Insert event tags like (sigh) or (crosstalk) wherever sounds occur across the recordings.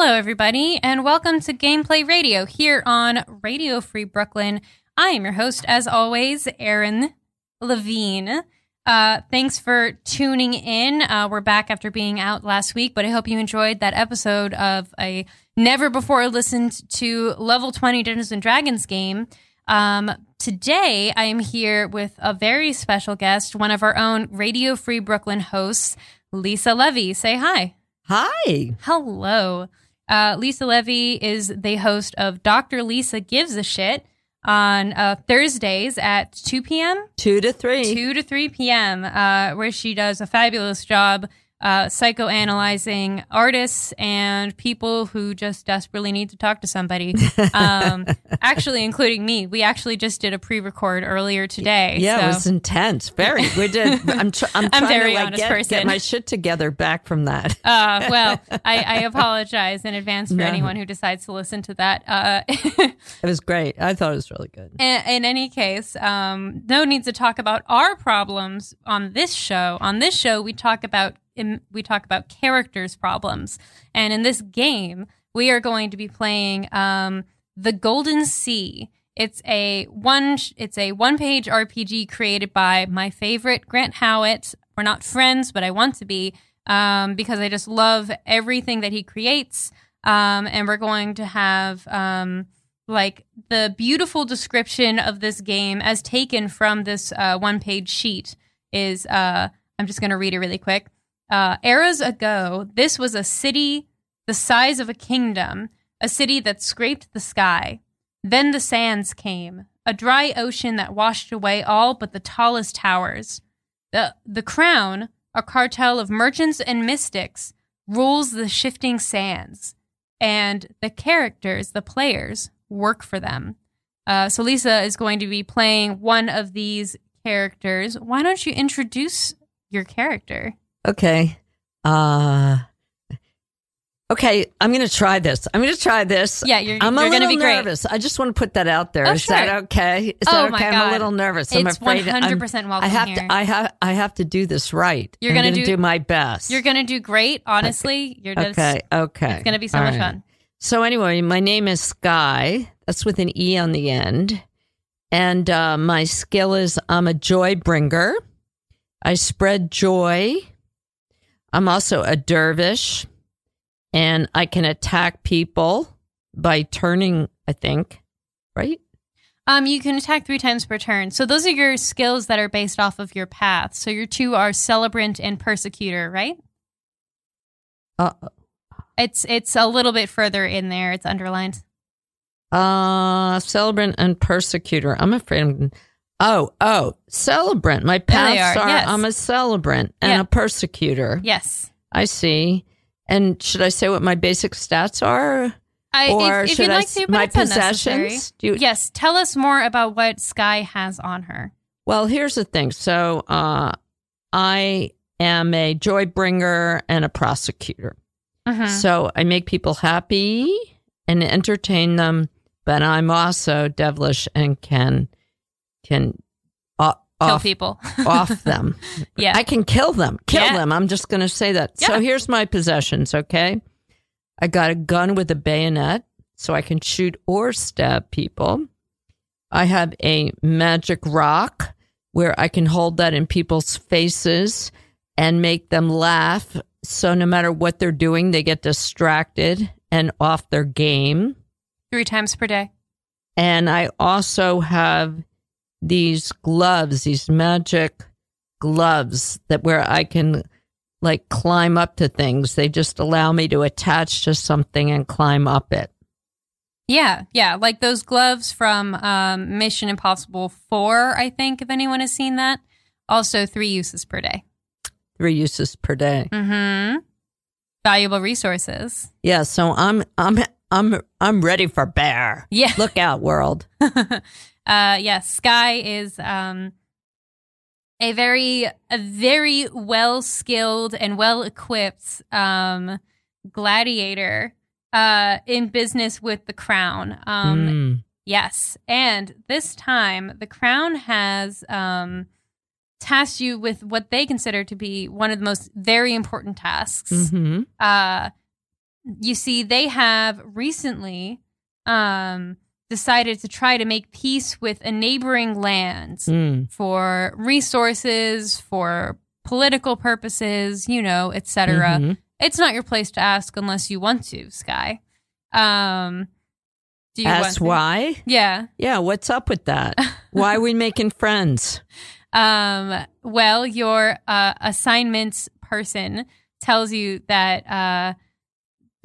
Hello, everybody, and welcome to Gameplay Radio here on Radio Free Brooklyn. I am your host, as always, Erin Levine. Uh, thanks for tuning in. Uh, we're back after being out last week, but I hope you enjoyed that episode of a never before listened to Level 20 Dungeons and Dragons game. Um, today, I am here with a very special guest, one of our own Radio Free Brooklyn hosts, Lisa Levy. Say hi. Hi. Hello. Uh, Lisa Levy is the host of Dr. Lisa Gives a Shit on uh, Thursdays at 2 p.m. Two to three. 2 to 3 p.m., uh, where she does a fabulous job uh, psychoanalyzing artists and people who just desperately need to talk to somebody. (laughs) Um, actually, including me. We actually just did a pre-record earlier today. Yeah, so. it was intense. Very. We did. (laughs) I'm. Tr- I'm trying very to like honest get, person. get my shit together back from that. Uh, (laughs) well, I, I apologize in advance for No. anyone who decides to listen to that. Uh, It was great. I thought it was really good. in, in any case, um, no need to talk about our problems on this show. On this show, we talk about we talk about characters' problems, and in this game, we are going to be playing um, the Golden Sea. It's a one. It's a one-page RPG created by my favorite Grant Howitt. We're not friends, but I want to be um, because I just love everything that he creates. Um, and we're going to have um, like the beautiful description of this game as taken from this uh, one page sheet is uh, I'm just going to read it really quick. Uh, eras ago, this was a city the size of a kingdom, a city that scraped the sky. Then the sands came, a dry ocean that washed away all but the tallest towers. The, the crown, a cartel of merchants and mystics, rules the shifting sands and the characters, the players, work for them. Uh, so Lisa is going to be playing one of these characters. Why don't you introduce your character? Okay. Uh. Okay, I'm going to try this. I'm going to try this. Yeah, you're, I'm you're a going to little be great. nervous. I just want to put that out there. Oh, Is that sure. okay? Is Oh, that okay? I'm a little nervous. I'm It's afraid. I'm- 100% welcome I have here. to. I have. I have to do this right. You're gonna gonna do- do my best. You're going to do great. Honestly, you're just, Okay. Okay. it's going to be so All much right. fun. So anyway, my name is Skye. That's with an E on the end. And uh, my skill is I'm a joy bringer. I spread joy. I'm also a dervish. And I can attack people by turning, I think, right? Um, you can attack three times per turn. So those are your skills that are based off of your path. So your two are celebrant and persecutor, right? Uh, It's it's a little bit further in there. It's underlined. uh, celebrant and persecutor. I'm afraid I'm. Oh, oh, celebrant. My paths are, are, yes. I'm a celebrant and Yeah. a persecutor. Yes. I see. And should I say what my basic stats are? I, or if, if should you'd I like to, my possessions? You- yes. Tell us more about what Skye has on her. Well, here's the thing. So, uh, I am a joy bringer and a prosecutor. Mhm. So I make people happy and entertain them, but I'm also devilish and can can o- Kill off, people. (laughs) off them. (laughs) Yeah. I can kill them. Kill Yeah. them. I'm just going to say that. Yeah. So here's my possessions, okay? I got a gun with a bayonet so I can shoot or stab people. I have a magic rock where I can hold that in people's faces and make them laugh. So no matter what they're doing, they get distracted and off their game. Three times per day. And I also have these gloves, these magic gloves that where I can like climb up to things. They just allow me to attach to something and climb up it. Yeah, yeah, like those gloves from um, Mission Impossible Four. I think if anyone has seen that. Also, three uses per day. Three uses per day. Mm-hmm. Valuable resources. Yeah, so I'm I'm I'm I'm ready for bear. Yeah. Look out, world. (laughs) uh yes Skye is um a very a very well skilled and well equipped um gladiator uh in business with the crown um Mm. yes and this time the crown has um tasked you with what they consider to be one of the most very important tasks Mhm. uh you see, they have recently um, decided to try to make peace with a neighboring land Mm. for resources, for political purposes, you know, etc. Mhm. It's not your place to ask unless you want to, Skye. Um, do you want Ask why? Yeah. Yeah, what's up with that? (laughs) why are we making friends? Um, well, your uh, assignments person tells you that uh,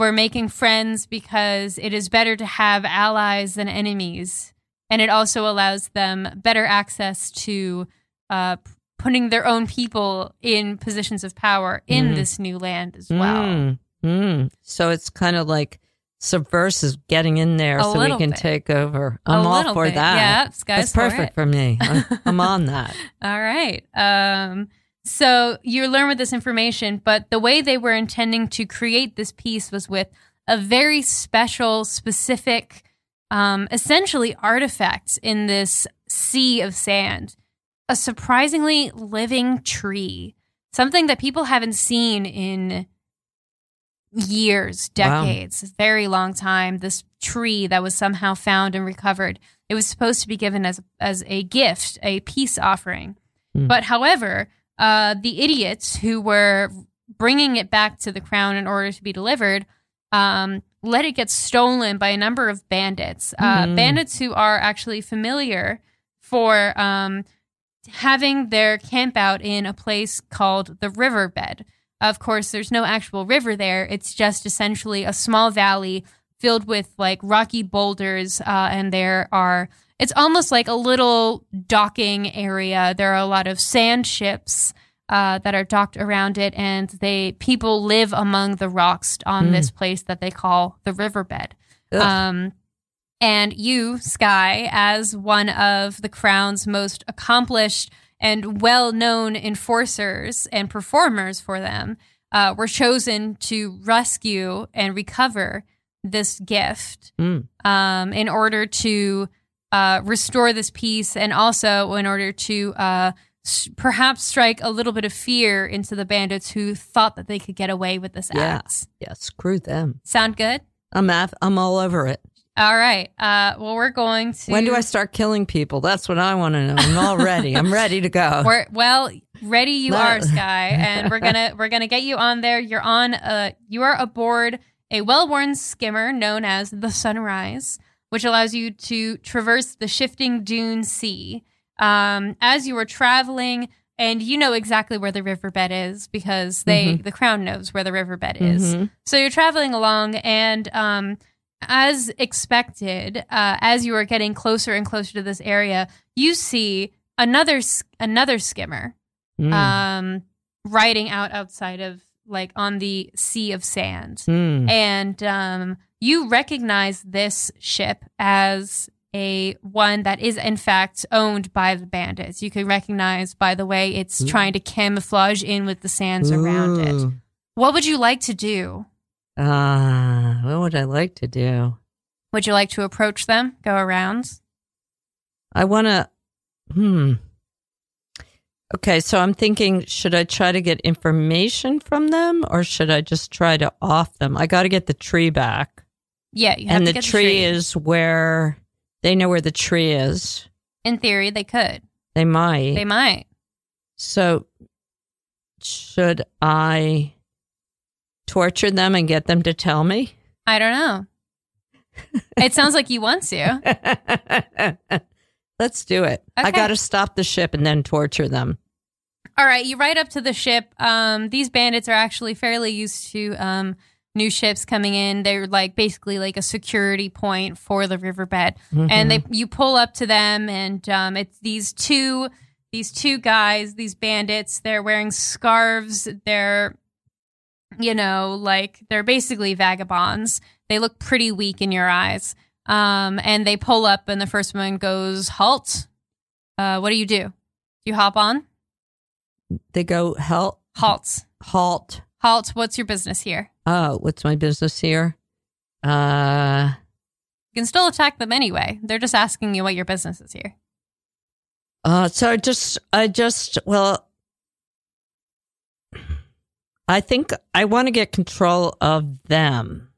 we're making friends because it is better to have allies than enemies. And it also allows them better access to uh, putting their own people in positions of power in Mhm. this new land as well. Mm, mm. So it's kind of like subversive getting in there A so we can bit. take over. I'm all for bit. that. Yeah, That's perfect it. for me. I'm, I'm on that. (laughs) All right. Um, so you learn with this information, but the way they were intending to create this piece was with a very special, specific, um, essentially artifact in this sea of sand. A surprisingly living tree, something that people haven't seen in years, decades, a very long time. This tree that was somehow found and recovered. It was supposed to be given as as a gift, a peace offering. Hmm. But however, uh, the idiots who were bringing it back to the crown in order to be delivered um, let it get stolen by a number of bandits. Uh, Mhm. Bandits who are actually familiar for um, having their camp out in a place called the riverbed. Of course, there's no actual river there. It's just essentially a small valley filled with like rocky boulders, uh, and there are. It's almost like a little docking area. There are a lot of sand ships uh, that are docked around it, and they people live among the rocks on Mm. this place that they call the riverbed. Ugh. Um, and you, Skye, as one of the crown's most accomplished and well known enforcers and performers for them, uh, were chosen to rescue and recover this gift Mm. um, in order to uh, restore this peace and also in order to uh, s- perhaps strike a little bit of fear into the bandits who thought that they could get away with this Yeah. axe. Yeah, screw them. Sound good? I'm af- I'm all over it. All right. Uh, well, we're going to. When do I start killing people? That's what I want to know. I'm all ready. I'm (laughs) ready to go. We're, well, ready you are, Skye, and we're gonna (laughs) we're gonna get you on there. You're on. Uh, you are aboard a well-worn skimmer known as the Sunrise, which allows you to traverse the shifting dune sea. Um, as you are traveling, and you know exactly where the riverbed is because they the crown knows where the riverbed is. Mhm. So you're traveling along, and um, as expected, uh, as you are getting closer and closer to this area, you see another another skimmer Mm. um, riding out outside of like on the sea of sand, Mm. and um, you recognize this ship as a one that is in fact owned by the bandits. You can recognize by the way it's Ooh. trying to camouflage in with the sands around it. What would you like to do? Ah, what would I like to do? Would you like to approach them, go around? I want to. Hmm. Okay, so I'm thinking, should I try to get information from them, or should I just try to off them? I got to get the tree back, Yeah, you have and the get tree, is where they know where the tree is. In theory, they could. They might. They might. So, should I torture them and get them to tell me? I don't know. it sounds like you want (laughs) to. Let's do it. I got to stop the ship and then torture them. All right, you ride up to the ship. Um, these bandits are actually fairly used to um, new ships coming in. They're like basically like a security point for the riverbed, and they you pull up to them, and um, it's these two these two guys, these bandits. They're wearing scarves. They're you know like they're basically vagabonds. They look pretty weak in your eyes. Um, and they pull up, and the first one goes, "Halt! Uh, what do you do? You hop on? They go, halt, Halt! halt. Halt! What's your business here? uh, what's my business here? Uh, you can still attack them anyway. They're just asking you what your business is here. Uh, so I just, I just, well, I think I want to get control of them.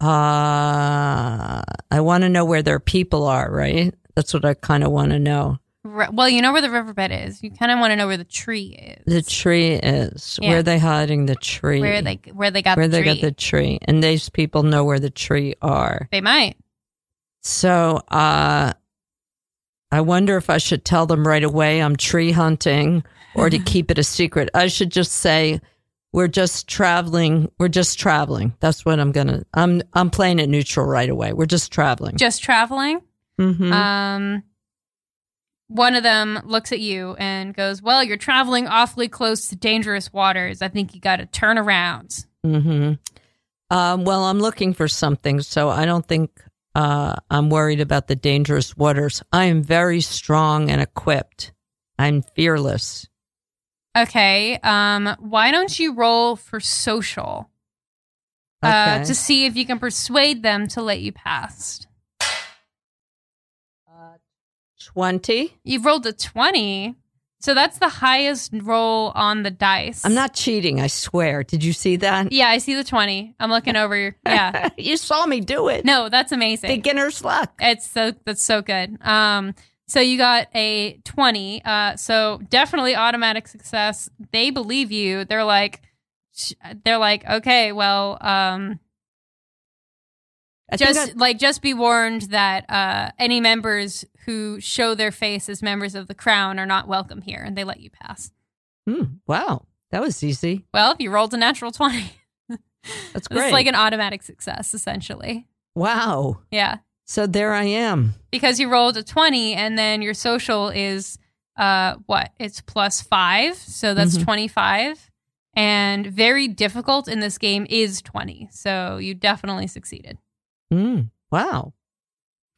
Uh, I want to know where their people are, right? That's what I kind of want to know. Well, you know where the riverbed is. You kind of want to know where the tree is. The tree is. Yeah. Where are they hiding the tree? where they where they got where the they tree. got the tree. And these people know where the tree are. they might. So uh, I wonder if I should tell them right away I'm tree hunting or to (laughs) keep it a secret. I should just say we're just traveling. We're just traveling. That's what I'm gonna. I'm I'm playing it neutral right away. We're just traveling. Just traveling. Mhm. Um, one of them looks at you and goes, Well, you're traveling awfully close to dangerous waters. I think you got to turn around. Mm-hmm. Um, well, I'm looking for something, so I don't think uh, I'm worried about the dangerous waters. I am very strong and equipped. I'm fearless. Okay. Um, why don't you roll for social okay. uh, to see if you can persuade them to let you past? 20. You've rolled a 20. So that's the highest roll on the dice. I'm not cheating, I swear. Did you see that? Yeah, I see the 20. I'm looking over. Yeah. (laughs) you saw me do it. No, that's amazing. Beginner's luck. It's so that's so good. Um so you got a 20. Uh so definitely automatic success. They believe you. They're like they're like, "Okay, well, um I just like just be warned that uh, any members who show their face as members of the crown are not welcome here, and they let you pass. Hmm, wow, that was easy. Well, if you rolled a natural twenty. (laughs) That's great. It's like an automatic success, essentially. wow. Yeah. So there I am. because you rolled a 20 and then your social is uh what it's plus 5 so that's Mhm. 25 and very difficult in this game is 20 so you definitely succeeded Hmm, wow.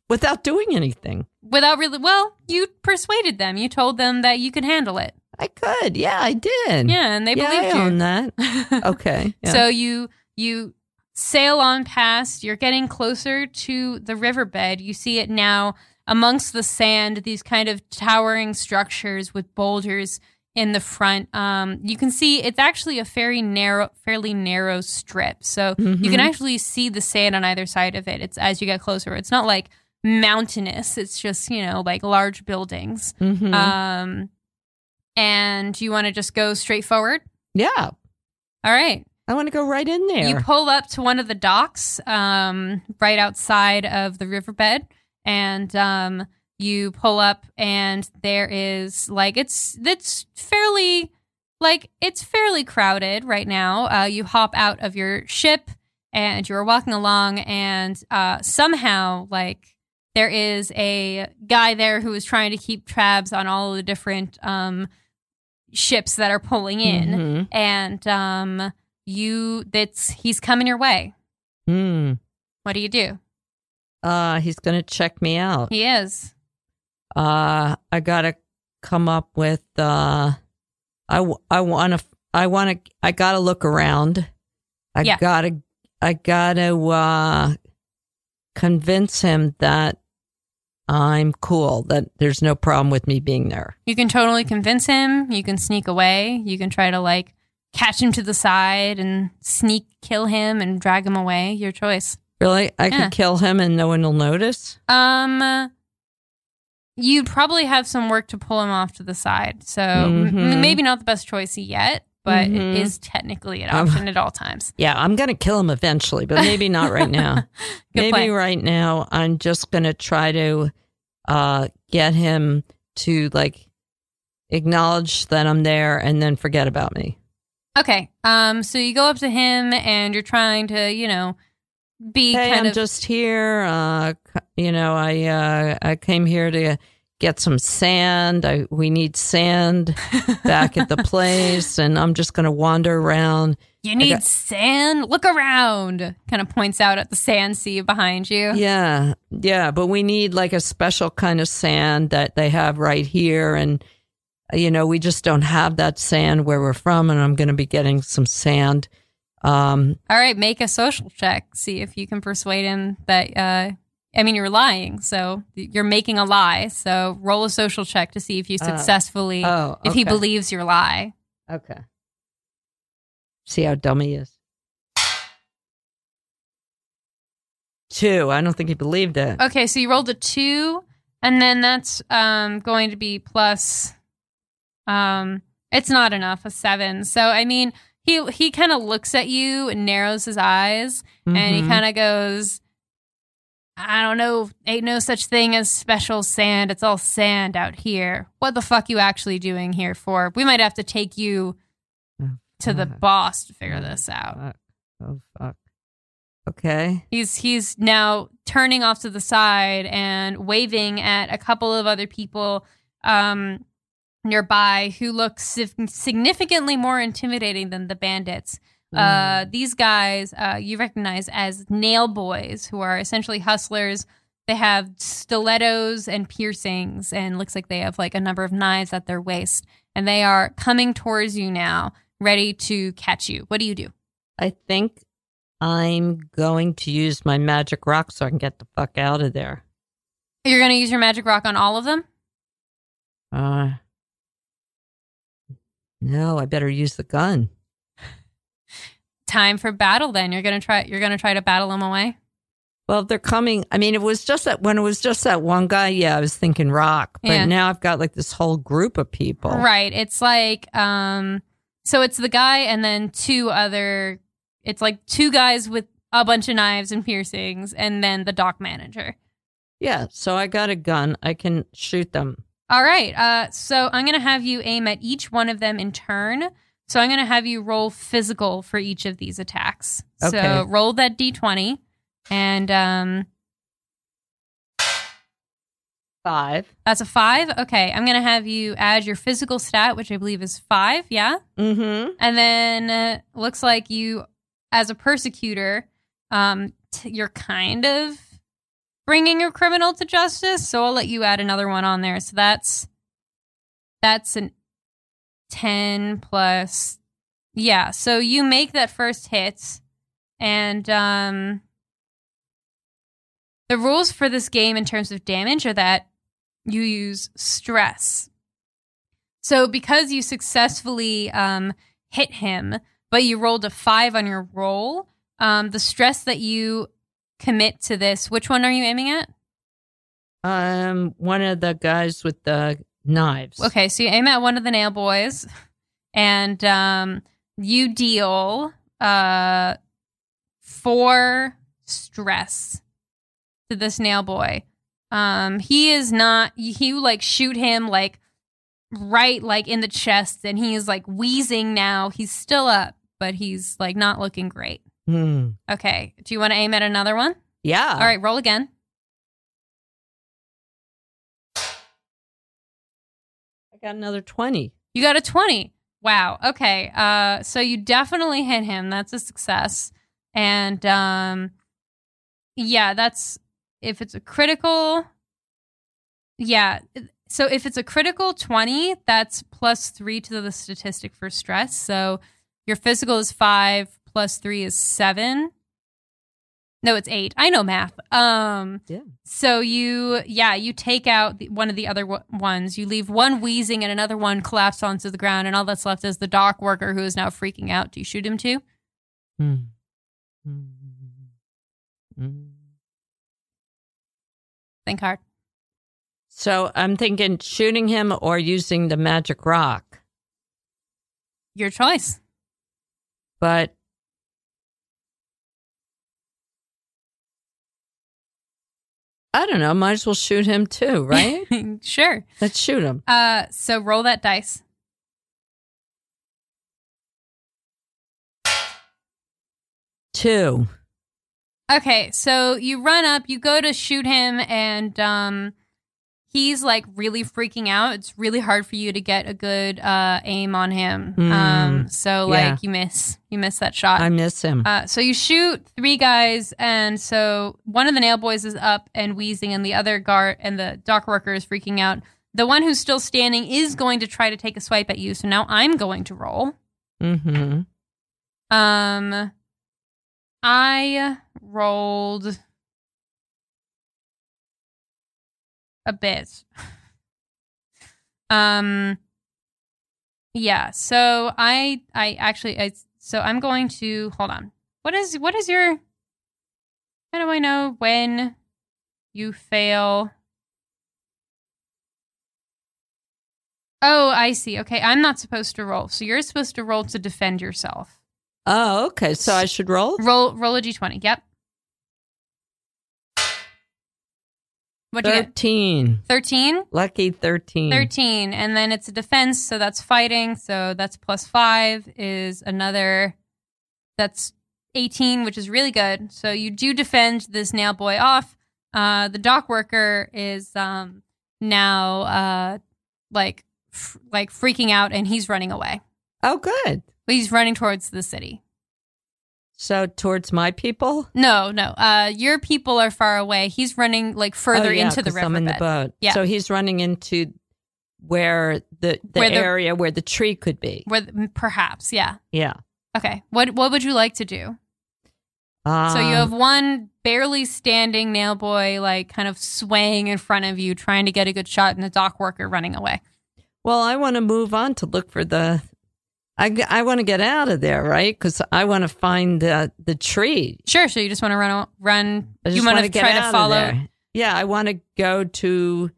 Without doing anything. without really well you persuaded them you told them that you could handle it I could. Yeah, I did. yeah and they yeah, believed I own you that. (laughs) Okay. Yeah. So you you sail on past. You're getting closer to the riverbed. You see it now amongst the sand. These kind of towering structures with boulders in the front. Um, you can see it's actually a fairly narrow, fairly narrow strip. So you Mhm. can actually see the sand on either side of it. It's as you get closer. It's not like mountainous. It's just you know like large buildings. Mhm. Um, and you want to just go straight forward. yeah. All right. I want to go right in there. You pull up to one of the docks um, right outside of the riverbed, and um, you pull up, and there is like it's it's fairly like it's fairly crowded right now. Uh, you hop out of your ship, and you're walking along, and uh, somehow like there is a guy there who is trying to keep tabs on all the different um, ships that are pulling in Mhm. and um you that's he's coming your way Hmm. what do you do Uh, he's going to check me out. he is Uh, I gotta come up with. Uh, I I want to. I want to. I gotta look around. I Yeah. gotta. I gotta uh, convince him that I'm cool. That there's no problem with me being there. you can totally convince him you can sneak away you can try to like catch him to the side and sneak kill him and drag him away your choice Really, I Yeah. could kill him and no one will notice. um you'd probably have some work to pull him off to the side so m- Mhm. maybe not the best choice yet but Mhm. it is technically an Um, option at all times Yeah, I'm gonna kill him eventually, but maybe not right (laughs) now. Maybe plan. right now I'm just gonna try to uh, get him to like acknowledge that I'm there and then forget about me. Okay. Um. So you go up to him and you're trying to, you know, be Hey, kind I'm of. just here. Uh, you know, I uh, I came here to get some sand. I, we need sand (laughs) back at the place, and I'm just gonna wander around. you need got- sand. Look around. Kind of points out at the sand sea behind you. Yeah, yeah, but we need like a special kind of sand that they have right here, and you know, we just don't have that sand where we're from, and I'm going to be getting some sand. Um, All right. Make a social check. See if you can persuade him that. uh I mean, you're lying, so you're making a lie. So roll a social check to see if you Uh, successfully, oh, if he believes your lie. Okay. See how dumb he is. two. I don't think he believed it. Okay, so you rolled a two, and then that's um going to be plus. Um, it's not enough. A seven. So I mean, he he kind of looks at you and narrows his eyes, and he Mhm. kind of goes, "I don't know. Ain't no such thing as special sand. It's all sand out here. What the fuck you actually doing here for? We might have to take you Oh, to the boss to figure Oh, this out." Oh fuck. Okay. He's he's now turning off to the side and waving at a couple of other people um, nearby who look significantly more intimidating than the bandits. Uh, these guys uh, you recognize as nail boys, who are essentially hustlers. They have stilettos and piercings, and looks like they have like a number of knives at their waist. And they are coming towards you now, ready to catch you. What do you do? I think I'm going to use my magic rock so I can get the fuck out of there. You're going to use your magic rock on all of them. Uh, no, I better use the gun. time for battle then you're gonna try you're gonna try to battle them away Well, they're coming. I mean, it was just that when it was just that one guy. Yeah, I was thinking rock, but Yeah. now I've got like this whole group of people. right it's like um so it's the guy and then two other it's like two guys with a bunch of knives and piercings and then the dock manager Yeah. So I got a gun. I can shoot them. All right uh so i'm gonna have you aim at each one of them in turn so i'm gonna have you roll physical for each of these attacks Okay. so roll that d20 and um Five. that's a five okay i'm gonna have you add your physical stat which i believe is five yeah Mm-hmm. And then uh, looks like you, as a persecutor, um, t- you're kind of bringing a criminal to justice. So I'll let you add another one on there. So that's that's an ten plus. Yeah. So you make that first hit, and um, the rules for this game in terms of damage are that you use stress. So because you successfully um, hit him, but you rolled a five on your roll, um, the stress that you commit to this, which one are you aiming at? Um, one of the guys with the knives. Okay, so you aim at one of the nail boys, and um, you deal uh, four stress to this nail boy. Um, he is not. You like shoot him like right like in the chest, and he is like wheezing now. He's still up, but he's like not looking great. Hmm. Okay, do you want to aim at another one? Yeah. All right, roll again. I got another twenty. You got a 20. Wow. Okay. Uh so you definitely hit him. That's a success. And um yeah, that's if it's a critical Yeah. So if it's a critical 20, that's plus 3 to the statistic for stress. So your physical is 5 plus 3 is 7. No, it's 8. I know math. Um Yeah. so you, yeah, you take out the, one of the other w- ones. You leave one wheezing and another one collapsed onto the ground, and all that's left is the dock worker who is now freaking out. Do you shoot him too? Hmm. Hmm. Hmm. Think hard. So I'm thinking shooting him or using the magic rock. Your choice. But I don't know. Might as well shoot him too, (laughs) right? sure. Let's shoot him. Uh, so roll that dice. Two. Okay, so you run up, you go to shoot him, and um, he's like really freaking out. It's really hard for you to get a good uh, aim on him. Hmm. Um, so like Yeah. you miss, you miss that shot. I miss him. Uh, so you shoot three guys, and so one of the nail boys is up and wheezing, and the other guard and the dock worker is freaking out. The one who's still standing is going to try to take a swipe at you. So now I'm going to roll. mm-hmm. Um, I rolled a bit. Um, yeah. So I, I actually, I, so I'm going to hold on. What is, what is your? How do I know when you fail? Oh, I see. Okay, I'm not supposed to roll. So you're supposed to roll to defend yourself. Oh, okay. So I should roll? Roll roll a d20. Yep. What'd you get? 13. 13? Lucky 13. 13. And then it's a defense, so that's fighting. So that's plus five is another, that's 18, which is really good. So you do defend this nail boy off. Uh, the dock worker is um, now uh, like f- like freaking out and he's running away. Oh, good. He's running towards the city. So towards my people? No, no. Uh, your people are far away. He's running like further Oh, yeah, into the river. I'm in the boat. Yeah. So he's running into where the, the Where the- area where the tree could be. Where perhaps, yeah. Yeah. Okay. What what would you like to do? Um, So you have one barely standing nail boy, like kind of swaying in front of you, trying to get a good shot, and a dock worker running away. Well, I want to move on to look for the. I, I want to get out of there, right? Because I want to find the the tree. Sure. So you just want to run, run. You want to try to follow. Yeah, I want to go to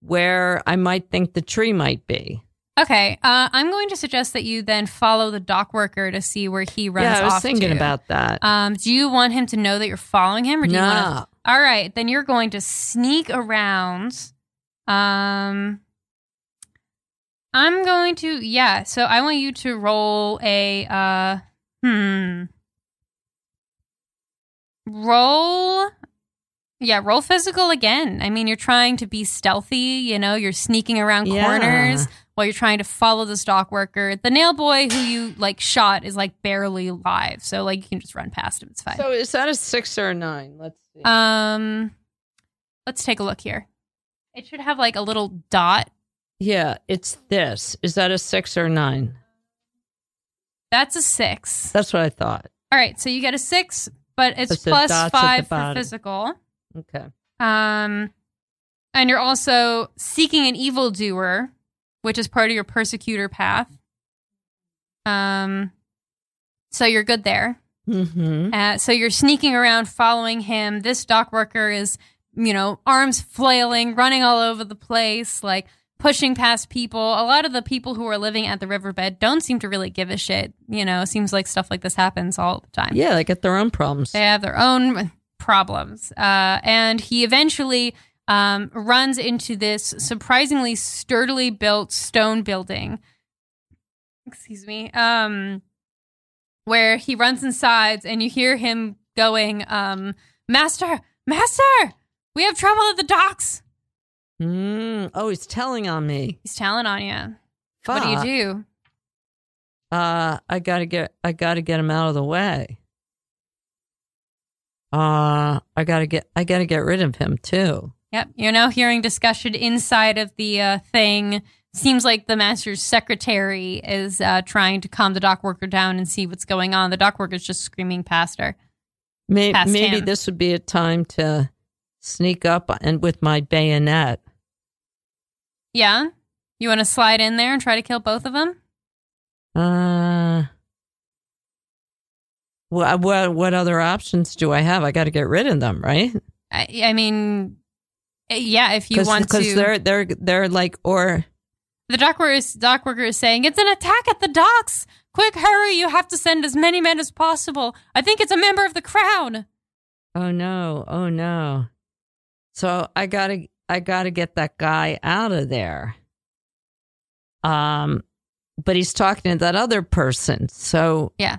where I might think the tree might be. Okay. Uh, I'm going to suggest that you then follow the dock worker to see where he runs yeah, I was off thinking to. about that. Um, do you want him to know that you're following him, or do you want to? no, All right, then you're going to sneak around. Um, I'm going to yeah. So I want you to roll a uh, hmm. Roll, yeah, roll physical again. I mean, you're trying to be stealthy. You know, you're sneaking around Yeah. corners while you're trying to follow the stock worker. The nail boy who you like shot is like barely alive, so like you can just run past him. It's fine. So is that a six or a nine? Let's see. Um, let's take a look here. It should have like a little dot. Yeah, it's this. Is that a six or a nine? That's a six. That's what I thought. All right, so you get a six, but it's But plus dots at the five for physical. Okay. Um, and you're also seeking an evildoer, which is part of your persecutor path. Um, so you're good there. Mm-hmm. Uh, so you're sneaking around, following him. This dock worker is, you know, arms flailing, running all over the place, like pushing past people. A lot of the people who are living at the riverbed don't seem to really give a shit. You know, seems like stuff like this happens all the time. Yeah, they get their own problems. They have their own problems. Uh, and he eventually um, runs into this surprisingly sturdily built stone building. Excuse me. Um, where he runs inside and you hear him going, um, Master, Master, we have trouble at the docks. Mm. Oh, he's telling on me. He's telling on you. Fuck. What do you do? Uh, I gotta get. I gotta get him out of the way. Uh, I gotta get. I gotta get rid of him too. Yep. You're now hearing discussion inside of the uh, thing. Seems like the master's secretary is uh, trying to calm the dock worker down and see what's going on. The dock worker's just screaming past her. May- Past maybe this would be a time to sneak up and with my bayonet. Yeah? You want to slide in there and try to kill both of them? Uh, what what what other options do I have? I got to get rid of them, right? I, I mean, eh, yeah, if you want to. because they're they're they're like or The dock worker, is, dock worker is saying, It's an attack at the docks! Quick, hurry! You have to send as many men as possible. I think it's a member of the crown. oh no oh no. So I gotta I gotta get that guy out of there. Um, but he's talking to that other person. So Yeah.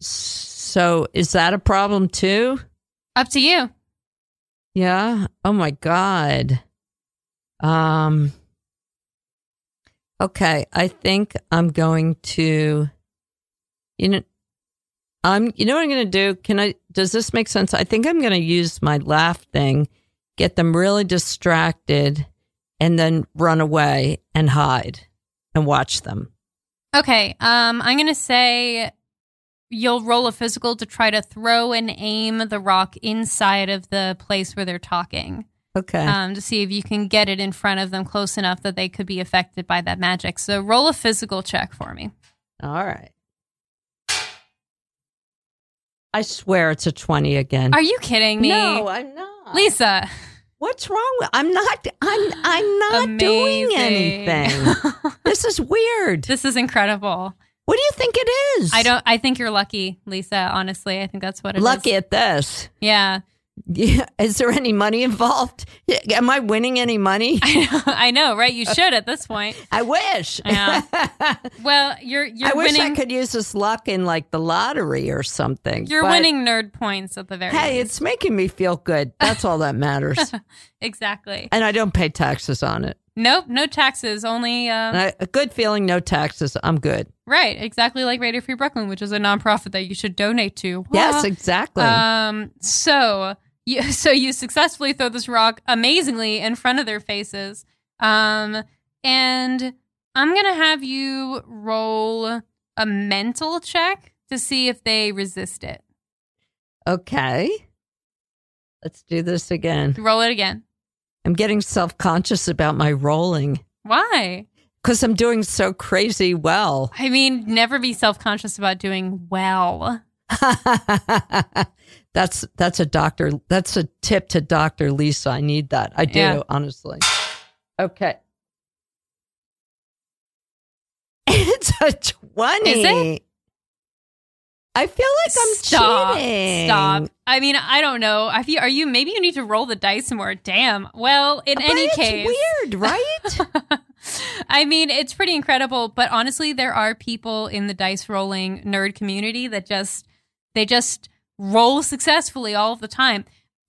So is that a problem too? Up to you. Yeah. Oh my god. Um Okay, I think I'm going to you know I'm you know what I'm going to do? Can I does this make sense? I think I'm going to use my laugh thing, get them really distracted and then run away and hide and watch them. Okay, um, I'm gonna say you'll roll a physical to try to throw and aim the rock inside of the place where they're talking, Okay. um, to see if you can get it in front of them close enough that they could be affected by that magic. So roll a physical check for me. All right. I swear it's a 20 again. Are you kidding me? No, I'm not. Lisa. What's wrong with I'm not I'm I'm not doing anything. (laughs) this is weird. This is incredible. What do you think it is? I don't I think you're lucky, Lisa, honestly. I think that's what it is. lucky at this. Yeah. Yeah. (laughs) Is there any money involved? Am I winning any money? (laughs) I know, right? You should at this point. (laughs) I wish. Yeah. Well, you're you're I wish winning I could use this luck in like the lottery or something. you're but, winning nerd points at the very Hey, least. it's making me feel good. That's all that matters. Exactly. and I don't pay taxes on it. Nope, no taxes, only And I, a good feeling, no taxes. I'm good. right, exactly like Radio Free Brooklyn, which is a nonprofit that you should donate to. Yes, exactly. Um. So you (laughs) so you successfully throw this rock amazingly in front of their faces. Um. And I'm gonna have you roll a mental check to see if they resist it. okay. Let's do this again. Roll it again. I'm getting self conscious about my rolling Why? because I'm doing so crazy well. I mean, never be self conscious about doing well. (laughs) that's that's a doctor. That's a tip to Doctor Lisa. I need that. I do Yeah. honestly. Okay. (laughs) It's a twenty. Is it? I feel like I'm Stop. cheating. Stop. I mean, I don't know. I feel, are you? Maybe you need to roll the dice more. Damn. Well, in But any it's case, weird, right? (laughs) I mean, it's pretty incredible. But honestly, there are people in the dice rolling nerd community that just they just roll successfully all the time,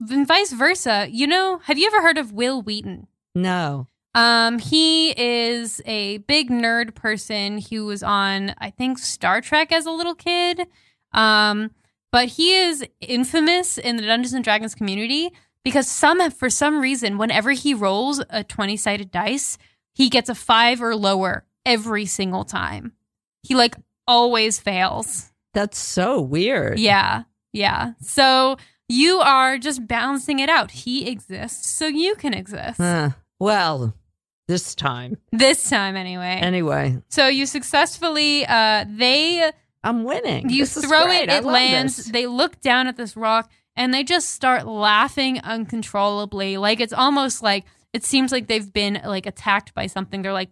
and vice versa. You know, have you ever heard of Wil Wheaton? no. Um, he is a big nerd person who was on, I think, Star Trek as a little kid. Um, but he is infamous in the Dungeons and Dragons community because some, for some reason, whenever he rolls a twenty-sided dice, he gets a five or lower every single time. He like always fails. That's so weird. Yeah, yeah. So you are just balancing it out. He exists, so you can exist. Huh. well, this time. This time, anyway. Anyway, So you successfully uh they I'm winning. you This is throw it, it lands, this. they look down at this rock and they just start laughing uncontrollably. Like it's almost like it seems like they've been like attacked by something. They're like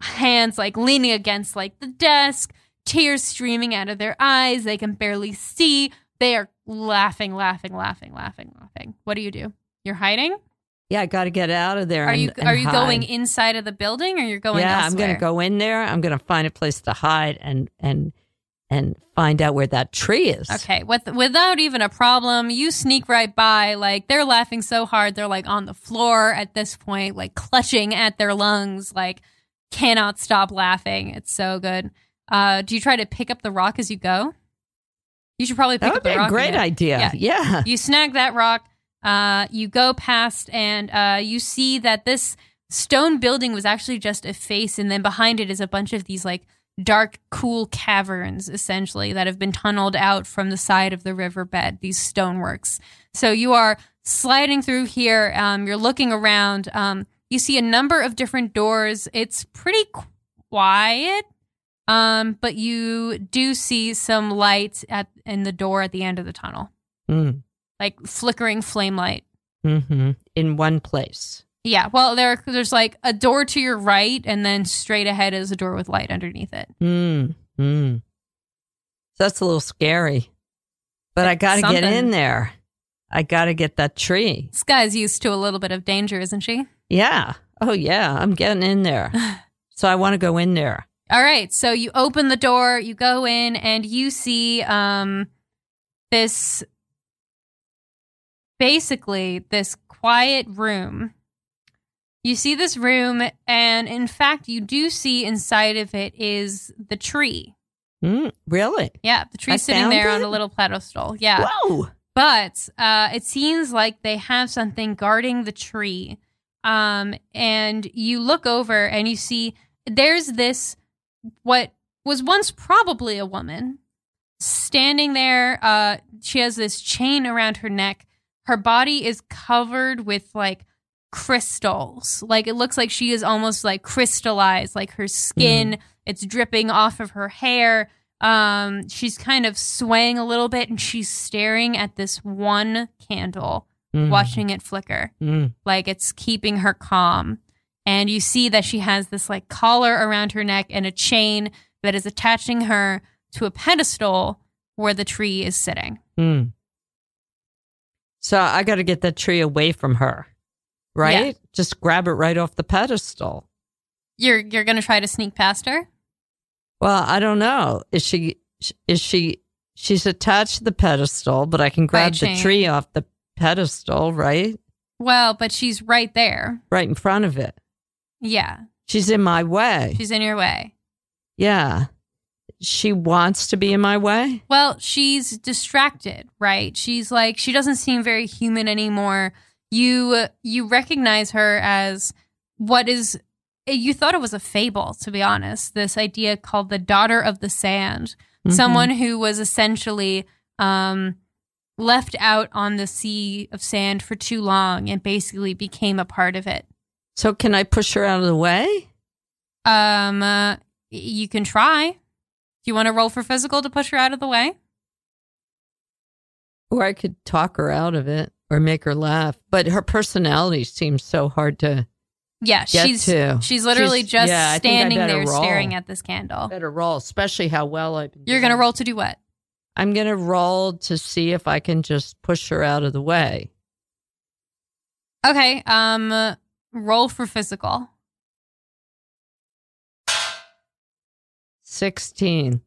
hands like leaning against like the desk, tears streaming out of their eyes, they can barely see. They are laughing, laughing, laughing, laughing, laughing. What do you do? You're hiding? Yeah, I got to get out of there. Are and- you and are you going inside of the building or you're going yeah, I'm going to go in there. I'm going to find a place to hide and and and find out where that tree is. Okay, with, without even a problem, you sneak right by. Like they're laughing so hard, they're like on the floor at this point, like clutching at their lungs, like cannot stop laughing. It's so good. Uh, do you try to pick up the rock as you go? You should probably pick That would up the be a rock. great idea. Yeah. Yeah. You snag that rock. Uh, you go past, and uh, you see that this stone building was actually just a face, and then behind it is a bunch of these like dark, cool caverns, essentially that have been tunneled out from the side of the riverbed. These stoneworks. So you are sliding through here. Um, you're looking around. Um, you see a number of different doors. It's pretty quiet. Um, but you do see some lights at in the door at the end of the tunnel Mm. like flickering flame light. hmm In one place. Yeah, well, there there's like a door to your right, and then straight ahead is a door with light underneath it. Mm. Mm. So that's a little scary. But I got to get in there. I got to get that tree. This guy's used to a little bit of danger, isn't she? Yeah. Oh, yeah. I'm getting in there. (sighs) so I want to go in there. All right, so you open the door, you go in, and you see um this basically this quiet room. You see this room, and in fact, you do see inside of it is the tree. Mm. Really? Yeah, the tree's I sitting there on a little pedestal. Yeah. Whoa. but uh, it seems like they have something guarding the tree. Um, and you look over and you see there's this what was once probably a woman standing there. Uh, she has this chain around her neck. Her body is covered with like crystals. Like it looks like she is almost like crystallized. Like her skin, it's dripping off of her hair. Um, she's kind of swaying a little bit and she's staring at this one candle, Mm. watching it flicker. Mm. Like it's keeping her calm. And you see that she has this like collar around her neck and a chain that is attaching her to a pedestal where the tree is sitting. Mm. So I got to get that tree away from her, right? Just grab it right off the pedestal. You're you're gonna try to sneak past her? Well, I don't know. Is she? Is she? She's attached to the pedestal, but I can grab the tree off the pedestal, right? Well, but she's right there. Right in front of it. Yeah. She's in my way. She's in your way. yeah. She wants to be in my way. Well, she's distracted, right? She's like she doesn't seem very human anymore. You you recognize her as what is you thought it was a fable to be honest. This idea called the daughter of the sand. Mhm. Someone who was essentially um left out on the sea of sand for too long and basically became a part of it. So can I push her out of the way? Um uh, you can try. Do you want to roll for physical to push her out of the way? Or I could talk her out of it or make her laugh. But her personality seems so hard to Yeah, she's to. She's literally She's- just yeah, I I standing there roll. staring at this candle. better roll, especially how well been You're going to roll to do what? I'm going to roll to see if I can just push her out of the way. Okay, um roll for physical. 16.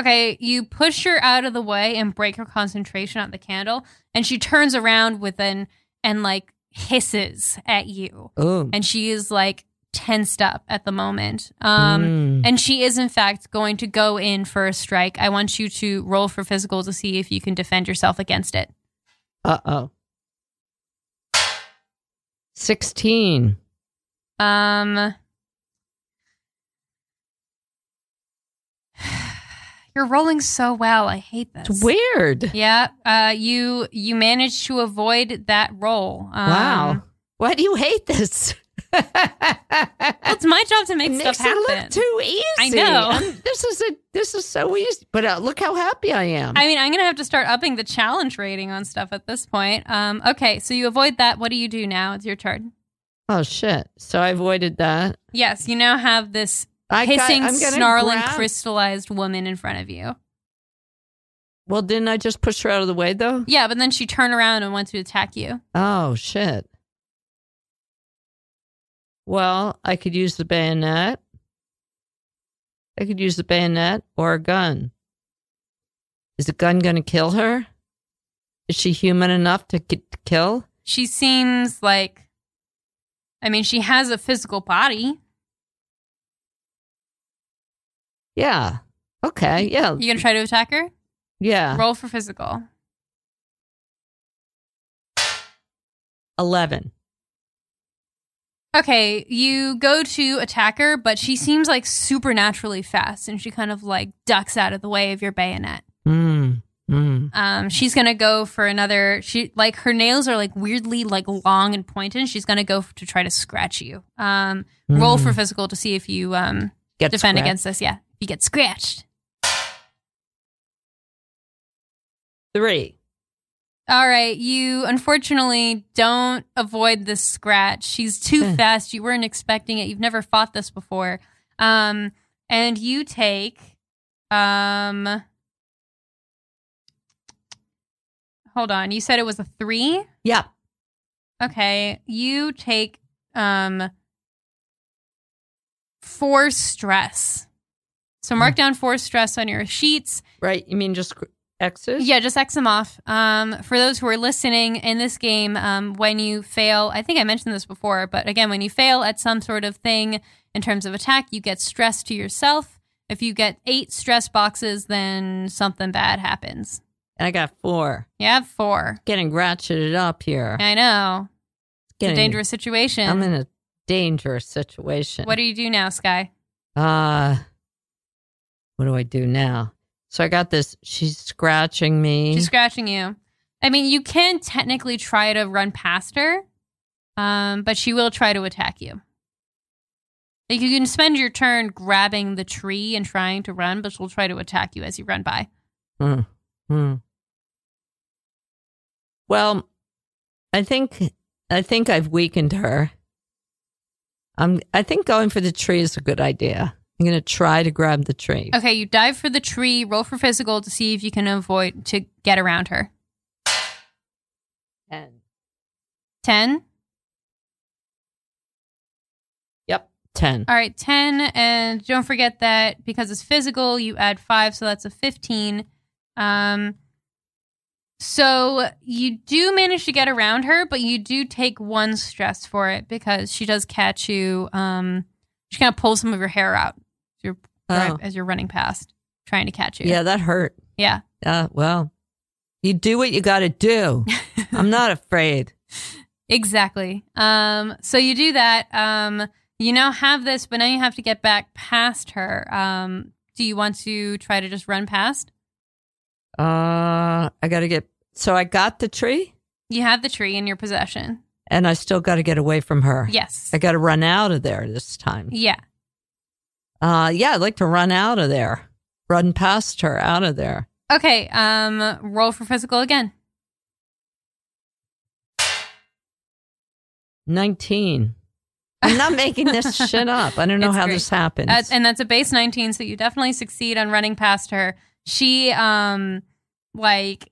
Okay, you push her out of the way and break her concentration on the candle and she turns around with an and like hisses at you. Oh. And she is like tensed up at the moment. Um Mm. and she is in fact going to go in for a strike. I want you to roll for physical to see if you can defend yourself against it. Uh oh. 16. Um, (sighs) you're rolling so well. I hate this. It's weird. Yeah. Uh, you you managed to avoid that roll. Um, wow. Why do you hate this? It's my job to make it stuff makes it look too easy. I know. I'm- this is a this is so easy. But uh, look how happy I am. I mean, I'm gonna have to start upping the challenge rating on stuff at this point. Um, okay, so you avoid that. What do you do now? It's your turn. oh shit! So I avoided that. Yes, you now have this I hissing, I'm snarling, grab- crystallized woman in front of you. Well, didn't I just push her out of the way though? Yeah, but then she turned around and went to attack you. Oh shit. Well, I could use the bayonet. I could use the bayonet or a gun. Is the gun going to kill her? Is she human enough to get to kill? She seems like, I mean, she has a physical body. Yeah. Okay. Yeah. You gonna try to attack her? Yeah. Roll for physical. 11. Okay, you go to attack her, but she seems like supernaturally fast, and she kind of like ducks out of the way of your bayonet. Mm. Mm. Um, she's gonna go for another. She like her nails are like weirdly like long and pointed. She's gonna go f- to try to scratch you. Um, roll Mm. for physical to see if you um Get defend scratched. against this. Yeah, you get scratched. Three. All right, you unfortunately don't avoid this scratch. She's too Hmm. fast. You weren't expecting it. You've never fought this before. Um, and you take um Hold on. You said it was a 3? Yeah. Okay. You take um 4 stress. So mark down 4 stress on your sheets. Right. You mean just X's? Yeah, just X them off. Um, for those who are listening in this game, um, when you fail, I think I mentioned this before, but again, when you fail at some sort of thing in terms of attack, you get stress to yourself. If you get eight stress boxes, then something bad happens. And I got four. You have four. Getting ratcheted up here. I know. It's a dangerous situation. I'm in a dangerous situation. what do you do now, Skye? Uh, what do I do now? So I got this. She's scratching me. She's scratching you. I mean, you can technically try to run past her, um, but she will try to attack you. Like you can spend your turn grabbing the tree and trying to run, but she'll try to attack you as you run by. Hmm. Hmm. Well, I think I think I've weakened her. I'm I think going for the tree is a good idea. I'm going to try to grab the tree. Okay, you dive for the tree, roll for physical to see if you can avoid to get around her. And 10. yep, 10. All right, 10. And don't forget that because it's physical, you add 5, so that's a 15. Um, so you do manage to get around her, but you do take one stress for it because she does catch you. Um, she kind of pulls some of your hair out you're, Oh. as you're running past, trying to catch you. Yeah, that hurt. Yeah. Uh, well, you do what you got to do. (laughs) I'm not afraid. Exactly. Um, so you do that. Um, you now have this, but now you have to get back past her. Um, do you want to try to just run past? Uh, I got to get. So I got the tree, You have the tree in your possession. and I still got to get away from her. Yes. I got to run out of there this time. Yeah. Uh, yeah, I'd like to run out of there, run past her out of there. Okay. Um, roll for physical again. 19. I'm not making this (laughs) shit up. I don't know It's how great. this happens. Uh, and that's a base 19, so you definitely succeed on running past her. She, um, like,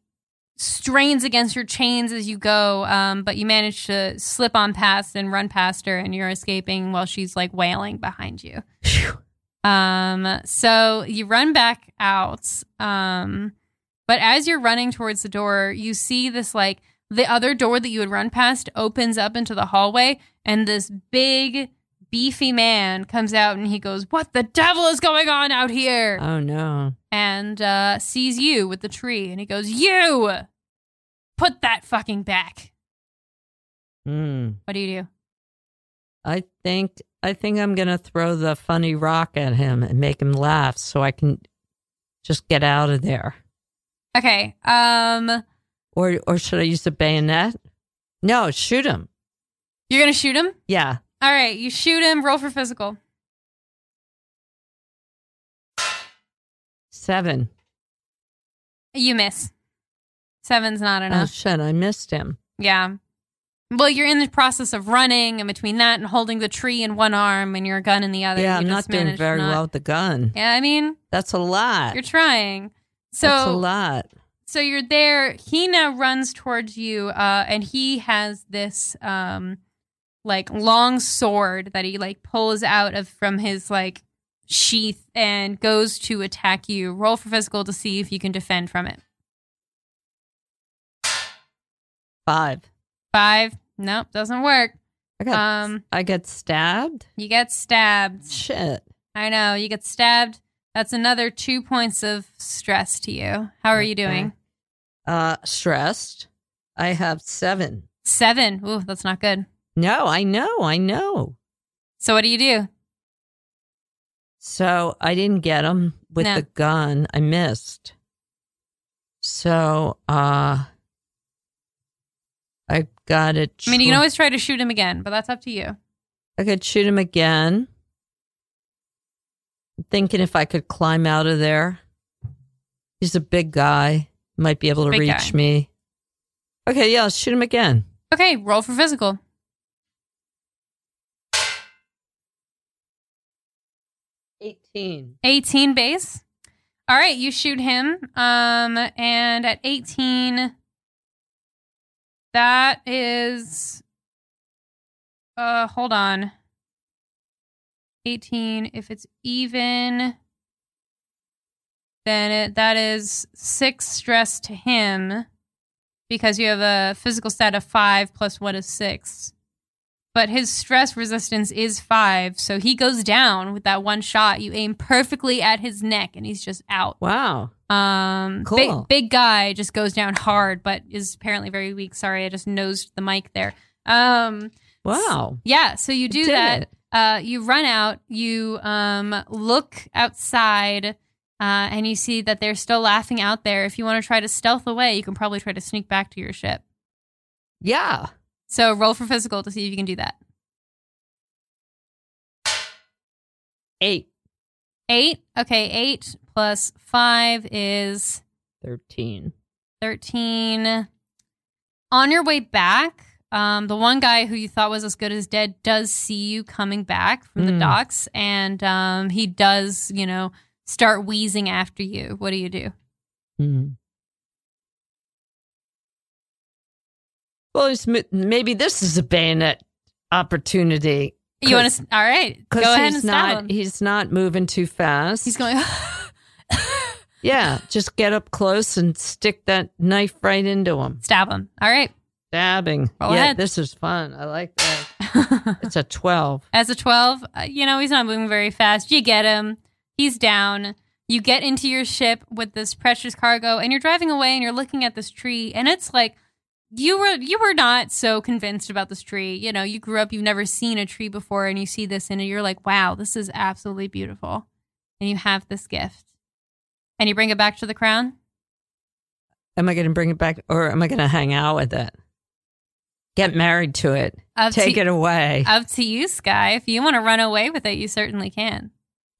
strains against your chains as you go, um, but you manage to slip on past and run past her, and you're escaping while she's, like, wailing behind you. Phew. Um, so you run back out. Um, but as you're running towards the door, you see this like the other door that you would run past opens up into the hallway, and this big, beefy man comes out and he goes, What the devil is going on out here? oh, no. and uh, sees you with the tree, and he goes, You put that fucking back. Hmm. What do you do? I think I think I'm gonna throw the funny rock at him and make him laugh so I can just get out of there. Okay. Um, Or or should I use the bayonet? No, shoot him. you're gonna shoot him. Yeah. All right, you shoot him. Roll for physical. Seven. You miss. Seven's not enough. Oh shit, I missed him. yeah. Well, you're in the process of running, and between that and holding the tree in one arm and your gun in the other, yeah, I'm not doing very not- well with the gun. Yeah, I mean, That's a lot. you're trying. That's a lot. so you're there. He now runs towards you, uh, and he has this um, like long sword that he like pulls out of from his like sheath and goes to attack you. Roll for physical to see if you can defend from it. Five. Five. Nope, doesn't work. I got Um, I get stabbed. you get stabbed. Shit. I know you get stabbed. That's another two points of stress to you. How are you doing? Uh stressed. I have seven. Seven. Ooh, that's not good. No, I know, I know. So what do you do? So I didn't get him with No. the gun. I missed. So uh got it. I mean, you can always try to shoot him again, but that's up to you. I could shoot him again. I'm thinking if I could climb out of there. He's a big guy. Might be able to Big reach guy. me. Okay, yeah, I'll shoot him again. Okay, roll for physical. Eighteen. 18 base. All right, you shoot him. Um, and at 18, that is. Uh, hold on. 18. If it's even, then it, that is six stress to him because you have a physical stat of five plus one is six. But his stress resistance is five, so he goes down with that one shot. You aim perfectly at his neck, and he's just out. Wow. Um, Cool. big big guy just goes down hard, but is apparently very weak. Sorry, I just nosed the mic there. Um, Wow. yeah, so you do that. Uh, you run out. You um look outside, uh, and you see that they're still laughing out there. If you want to try to stealth away, you can probably try to sneak back to your ship. Yeah. So roll for physical to see if you can do that. eight. Eight. Okay, eight plus five is 13. 13. On your way back, um, the one guy who you thought was as good as dead does see you coming back from the Mm. docks, and um, he does, you know, start wheezing after you. What do you do? Hmm. Well, maybe this is a bayonet opportunity. You want to? All right, go ahead he's and stab not him. he's not moving too fast. He's going. (laughs) yeah, just get up close and stick that knife right into him. stab him. All right. Stabbing. Roll yeah, ahead. this is fun. I like that. (laughs) It's a twelve. As a 12, uh, you know, he's not moving very fast. You get him. He's down. You get into your ship with this precious cargo and you're driving away and you're looking at this tree and it's like you were you were not so convinced about this tree. You know, you grew up, you've never seen a tree before and you see this and you're like, "Wow, this is absolutely beautiful." And you have this gift. And you bring it back to the crown? Am I going to bring it back, or am I going to hang out with it? Get married to it. Up Take to, it away. Up to you, Skye. If you want to run away with it, you certainly can.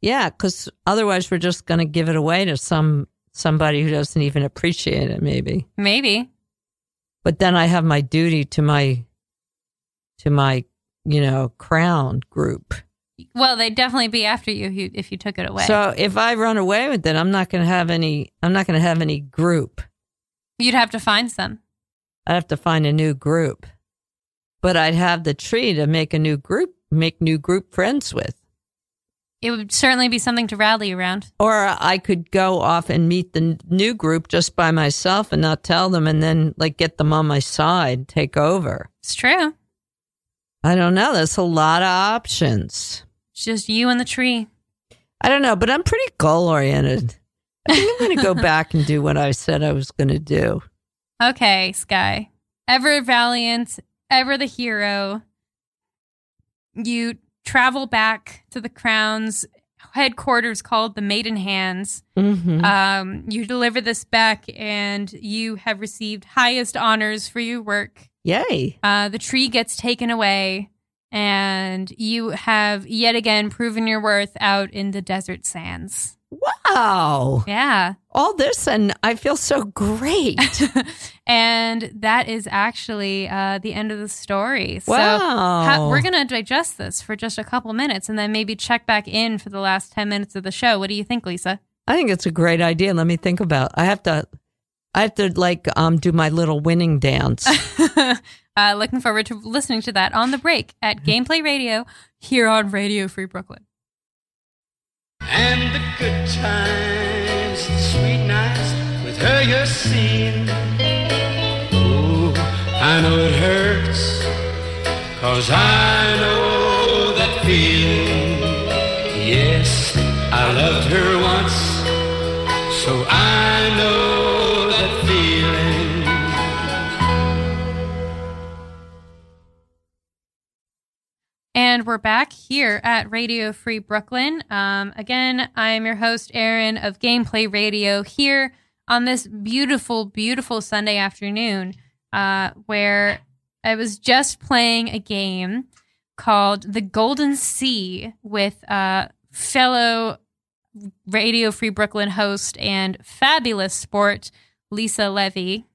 Yeah, because otherwise we're just going to give it away to some somebody who doesn't even appreciate it, maybe. Maybe. But then I have my duty to my to my you know crown group. Well, they'd definitely be after you if you, if you took it away. So if I run away with it, I'm not going to have any. I'm not going to have any group. You'd have to find some. I'd have to find a new group. But I'd have the tree to make a new group, make new group friends with. It would certainly be something to rally around. Or I could go off and meet the new group just by myself and not tell them and then like get them on my side, take over. It's true. I don't know. There's a lot of options. It's just you and the tree. I don't know, but I'm pretty goal oriented. I think I'm going to go (laughs) back and do what I said I was going to do. Okay, Skye. Ever valiant, ever the hero. You travel back to the crown's headquarters called the Maiden Hands. hmm Um, you deliver this back, and you have received highest honors for your work. Yay. Uh, the tree gets taken away, and you have yet again proven your worth out in the desert sands. Wow. Yeah. All this, and I feel so great. (laughs) and that is actually uh, the end of the story. So Wow. ha- we're going to digest this for just a couple minutes and then maybe check back in for the last 10 minutes of the show. What do you think, Lisa? I think it's a great idea. Let me think about. I have to. I have to like um do my little winning dance. (laughs) uh, looking forward to listening to that on the break at Gameplay Radio here on Radio Free Brooklyn. And the good times, the sweet nights with her you're seeing. Oh, I know it hurts, cause I know that feeling. Yes, I loved her once, so I know we're back here at Radio Free Brooklyn. Um, again, I'm your host, Aaron of Gameplay Radio, here on this beautiful, beautiful Sunday afternoon, uh, where I was just playing a game called The Golden Sea with uh, fellow Radio Free Brooklyn host and fabulous sport, Lisa Levy.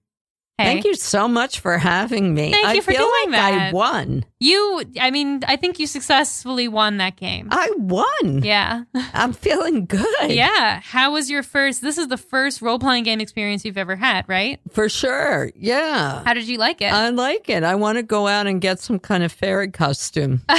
Hey. Thank you so much for having me. Thank I you for feel doing like I won. You, I mean, I think you successfully won that game. I won. Yeah. (laughs) I'm feeling good. Yeah. How was your first? This is the first role playing game experience you've ever had, right? For sure. Yeah. How did you like it? I like it. I want to go out and get some kind of fairy costume. (laughs)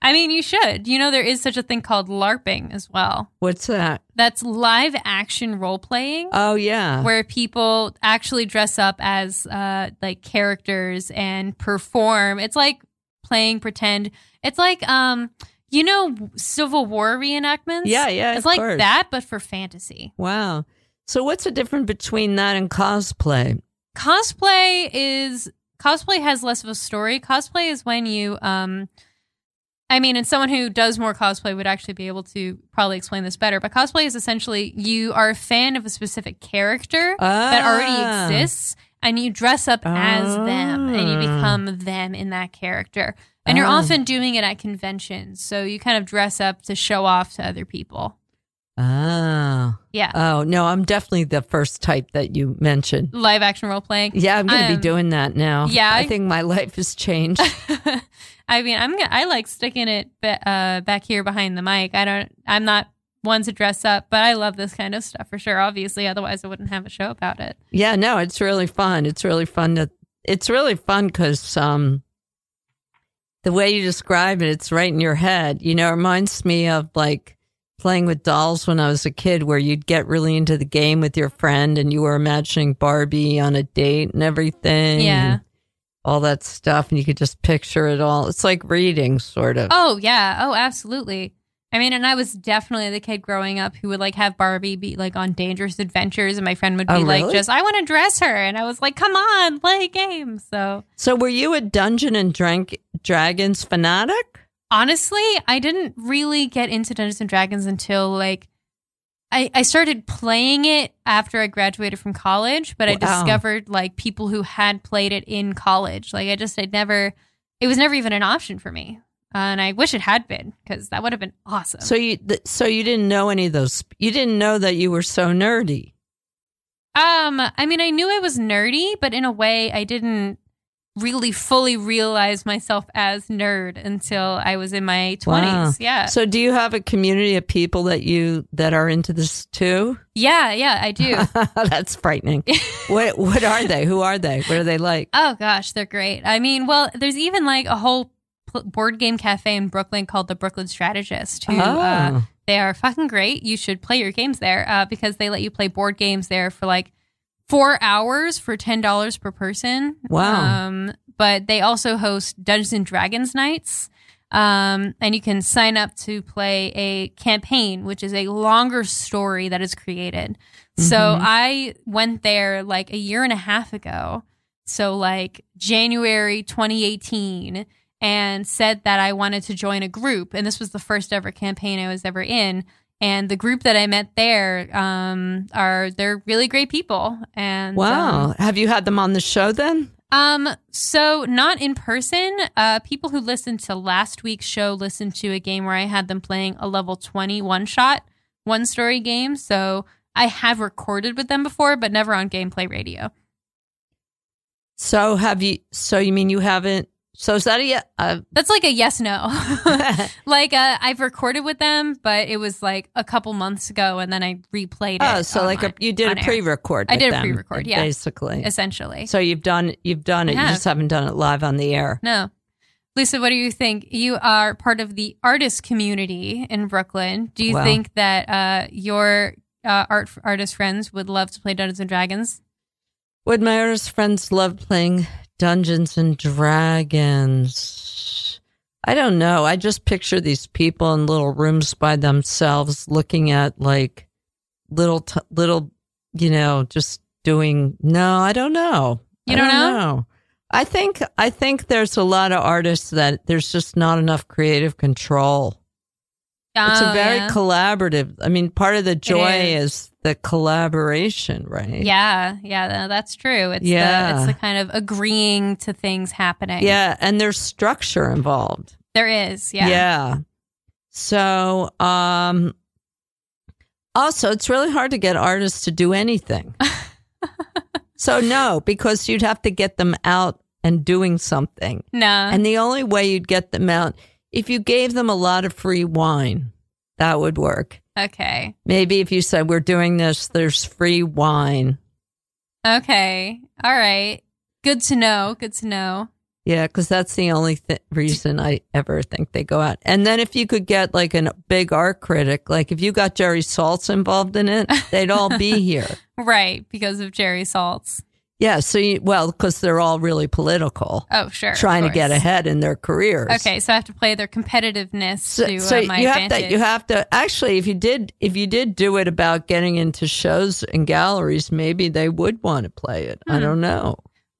I mean, you should. You know, there is such a thing called LARPing as well. What's that? That's live action role playing. Oh, yeah. Where people actually dress up as uh, like characters and perform. It's like playing pretend. It's like um, you know, Civil War reenactments. Yeah, yeah, It's like course. that, but for fantasy. Wow. So, what's the difference between that and cosplay? cosplay is cosplay has less of a story. Cosplay is when you um I mean, and someone who does more cosplay would actually be able to probably explain this better. But cosplay is essentially you are a fan of a specific character that Ah. already exists, and you dress up as them and you Ah. become them in that character. And you're Ah. often doing it at conventions. So you kind of dress up to show off to other people. Oh. Yeah. Oh, no, I'm definitely the first type that you mentioned. Live action role playing. Yeah, I'm going to Um, be doing that now. yeah, I I- think my life has changed. (laughs) I mean, I'm gonna, I like sticking it uh, back here behind the mic. I don't. I'm not one to dress up, but I love this kind of stuff for sure. Obviously, otherwise I wouldn't have a show about it. yeah, no, it's really fun. It's really fun to, it's really fun because, um, the way you describe it, it's right in your head. You know, it reminds me of like playing with dolls when I was a kid, where you'd get really into the game with your friend and you were imagining Barbie on a date and everything. Yeah. all that stuff. And you could just picture it all. It's like reading, sort of. Oh yeah. Oh, absolutely. I mean, and I was definitely the kid growing up who would like have Barbie be like on dangerous adventures, and my friend would be Oh, like, "Just I want to dress her," and I was like, "Come on, play a game." So So, were you a Dungeon and Drank- Dragons fanatic? Honestly, I didn't really get into Dungeons and Dragons until like I, I started playing it after I graduated from college, but I Wow. discovered like people who had played it in college. Like I just I'd never it was never even an option for me. Uh, and I wish it had been because that would have been awesome. So you, th- so you didn't know any of those. You didn't know that you were so nerdy. Um, I mean, I knew I was nerdy, but in a way, I didn't really fully realize myself as nerd until I was in my twenties. Wow. Yeah, So, do you have a community of people that you that are into this too? yeah, yeah, I do. (laughs) That's frightening. (laughs) what What are they? Who are they? What are they like? oh gosh, they're great. I mean, well, there's even like a whole board game cafe in Brooklyn called the Brooklyn Strategist. Who uh, Oh. they are fucking great. You should play your games there uh, because they let you play board games there for like four hours for ten dollars per person. Wow. Um, but they also host Dungeons and Dragons nights. Um, and you can sign up to play a campaign, which is a longer story that is created. So Mhm. I went there like a year and a half ago. So like January 2018 and said that I wanted to join a group. And this was the first ever campaign I was ever in. And the group that I met there um, are they're really great people. And wow. um, have you had them on the show then? um, so not in person. Uh, people who listened to last week's show listened to a game where I had them playing a level 20 one shot, one story game. So I have recorded with them before, but never on gameplay radio. So, have you? So, you mean you haven't? So, is that a? Uh, That's like a yes no. (laughs) (laughs) like uh, I've recorded with them, but it was like a couple months ago, and then I replayed it. oh, so like a, you did a pre-record. I did a pre-record, yeah. basically. essentially. So you've done you've done it. You just haven't done it live on the air. No. Lisa, what do you think? You are part of the artist community in Brooklyn. Do you Wow. think that uh, your uh, art artist friends would love to play Dungeons and Dragons? Would my artist friends love playing Dungeons and Dragons? I don't know. I just picture these people in little rooms by themselves, looking at like little, t- little, you know, just doing. No, I don't know. You I don't know? I think I think there's a lot of artists that there's just not enough creative control. It's a Oh, very yeah. collaborative. I mean, part of the joy is. is. the collaboration, right? yeah, yeah, no, that's true. It's Yeah. the, it's the kind of agreeing to things happening. Yeah, and there's structure involved. there is. Yeah, Yeah. So, um also it's really hard to get artists to do anything. (laughs) so no, because you'd have to get them out and doing something. no, And the only way you'd get them out if you gave them a lot of free wine, that would work. okay, Maybe if you said we're doing this, there's free wine. okay, all right. Good to know. Good to know. Yeah, because that's the only th- reason I ever think they go out. And then if you could get like a big art critic, like if you got Jerry Saltz involved in it, they'd all be (laughs) here. Right, because of Jerry Saltz. Yeah. So, you, well, because they're all really political, Oh, sure. trying to get ahead in their careers. Okay, so I have to play their competitiveness So, to so uh, my you have to, you have to actually, if you did, if you did do it about getting into shows and galleries, maybe they would want to play it. I Hmm. don't know.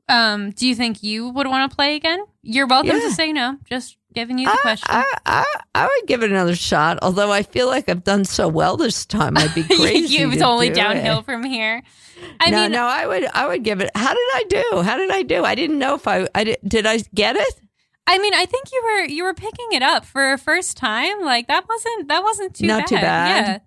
um, do you think you would want to play again? You're welcome Yeah. to say no. Just giving you the I, question. I, I, I would give it another shot. Although I feel like I've done so well this time, I'd be (laughs) crazy. you, it's to only do downhill it. from here. I no, mean, no, I would, I would give it. How did I do? How did I do? I didn't know if I, I did, did I get it? I mean, I think you were you were picking it up for a first time. Like that wasn't that wasn't too Not bad. too bad. Yeah.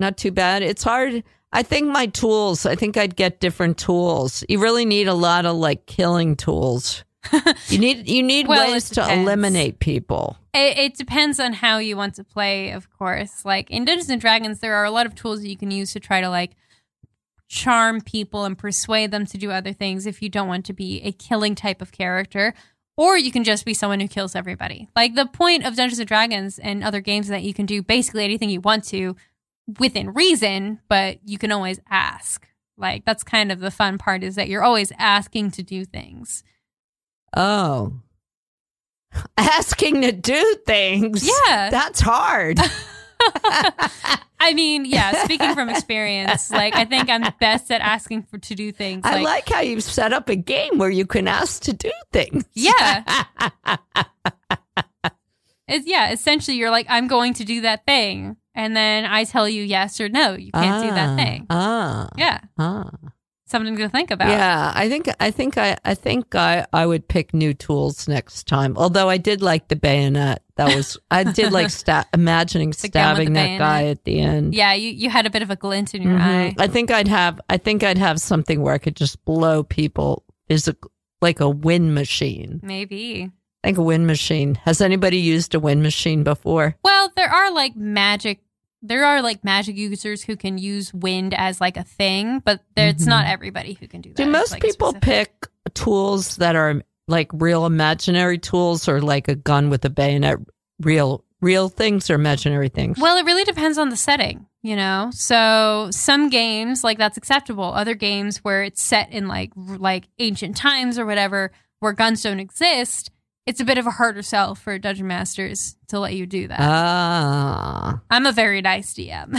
Not too bad. It's hard. I think my tools. I think I'd get different tools. You really need a lot of like killing tools. (laughs) you need you need Well, ways to eliminate people. It, it depends on how you want to play, of course. Like in Dungeons and Dragons, there are a lot of tools that you can use to try to like charm people and persuade them to do other things if you don't want to be a killing type of character. Or you can just be someone who kills everybody. Like the point of Dungeons and Dragons and other games is that you can do basically anything you want to within reason, but you can always ask. Like that's kind of the fun part is that you're always asking to do things. Oh, (laughs) asking to do things. Yeah. that's hard. (laughs) (laughs) I mean, yeah, speaking from experience, like I think I'm best at asking for to do things. I like how you've set up a game where you can ask to do things. Yeah. It's, yeah, essentially you're like, I'm going to do that thing. And then I tell you yes or no. You can't do that Ah, thing. Ah, Yeah. ah. Something to think about. Yeah, I think I think I I think I I would pick new tools next time. Although I did like the bayonet. That was I did like (laughs) sta- imagining The gun with stabbing that guy at the end. Yeah, you, you had a bit of a glint in your Mhm. eye. I think I'd have I think I'd have something where I could just blow people is physical like a wind machine. Maybe. I think a wind machine. Has anybody used a wind machine before? Well, there are like magic. There are like magic users who can use wind as like a thing, but there, it's not mm-hmm. everybody who can do that. Do most like, people specific. pick tools that are like real imaginary tools or like a gun with a bayonet real real things or imaginary things? Well, it really depends on the setting, you know. So some games like that's acceptable. Other games where it's set in like r- like ancient times or whatever, where guns don't exist, it's a bit of a harder sell for dungeon masters to let you do that. Ah, I'm a very nice DM,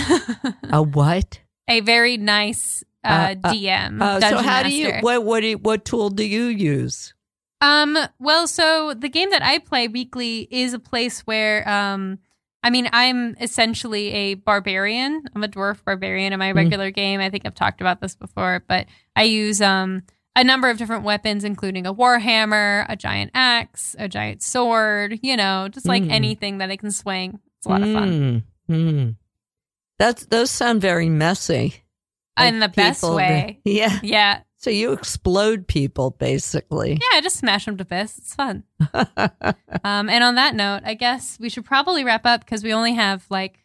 (laughs) a what? a very nice uh, Uh, DM. Uh, so dungeon how do you what what do you, what tool do you use? Um, well, so the game that I play weekly is a place where, um, I mean, I'm essentially a barbarian. I'm a dwarf barbarian in my regular game. I think I've talked about this before, but I use um a number of different weapons, including a warhammer, a giant axe, a giant sword. You know, just like Mm. anything that I can swing. It's a lot of fun Mm, mm. That's those sound very messy. in the best way. (laughs) Yeah. Yeah, So you explode people basically. yeah. I just smash them to bits. It's fun. (laughs) Um, and on that note, I guess we should probably wrap up because we only have like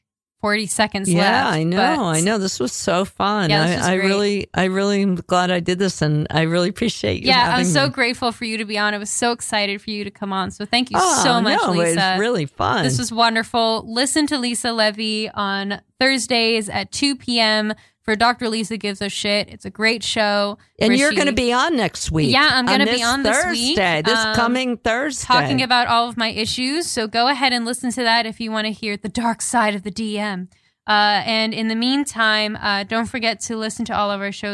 40 seconds left. Yeah, left. I know. but- I know. This was so fun. Yeah, this was I, I really, I really am glad I did this, and I really appreciate you. Yeah, I'm so me. grateful for you to be on. I was so excited for you to come on. So thank you Oh, so much, no, It Lisa. was really fun. This was wonderful. Listen to Lisa Levy on Thursdays at 2 p.m. for Dr. Lisa Gives a Shit. It's a great show. and you're going to be on next week. Yeah, I'm gonna gonna be on this week. Thursday, this Um, coming Thursday. talking about all of my issues. So go ahead and listen to that if you want to hear the dark side of the DM. Uh, and in the meantime, uh, don't forget to listen to all of our shows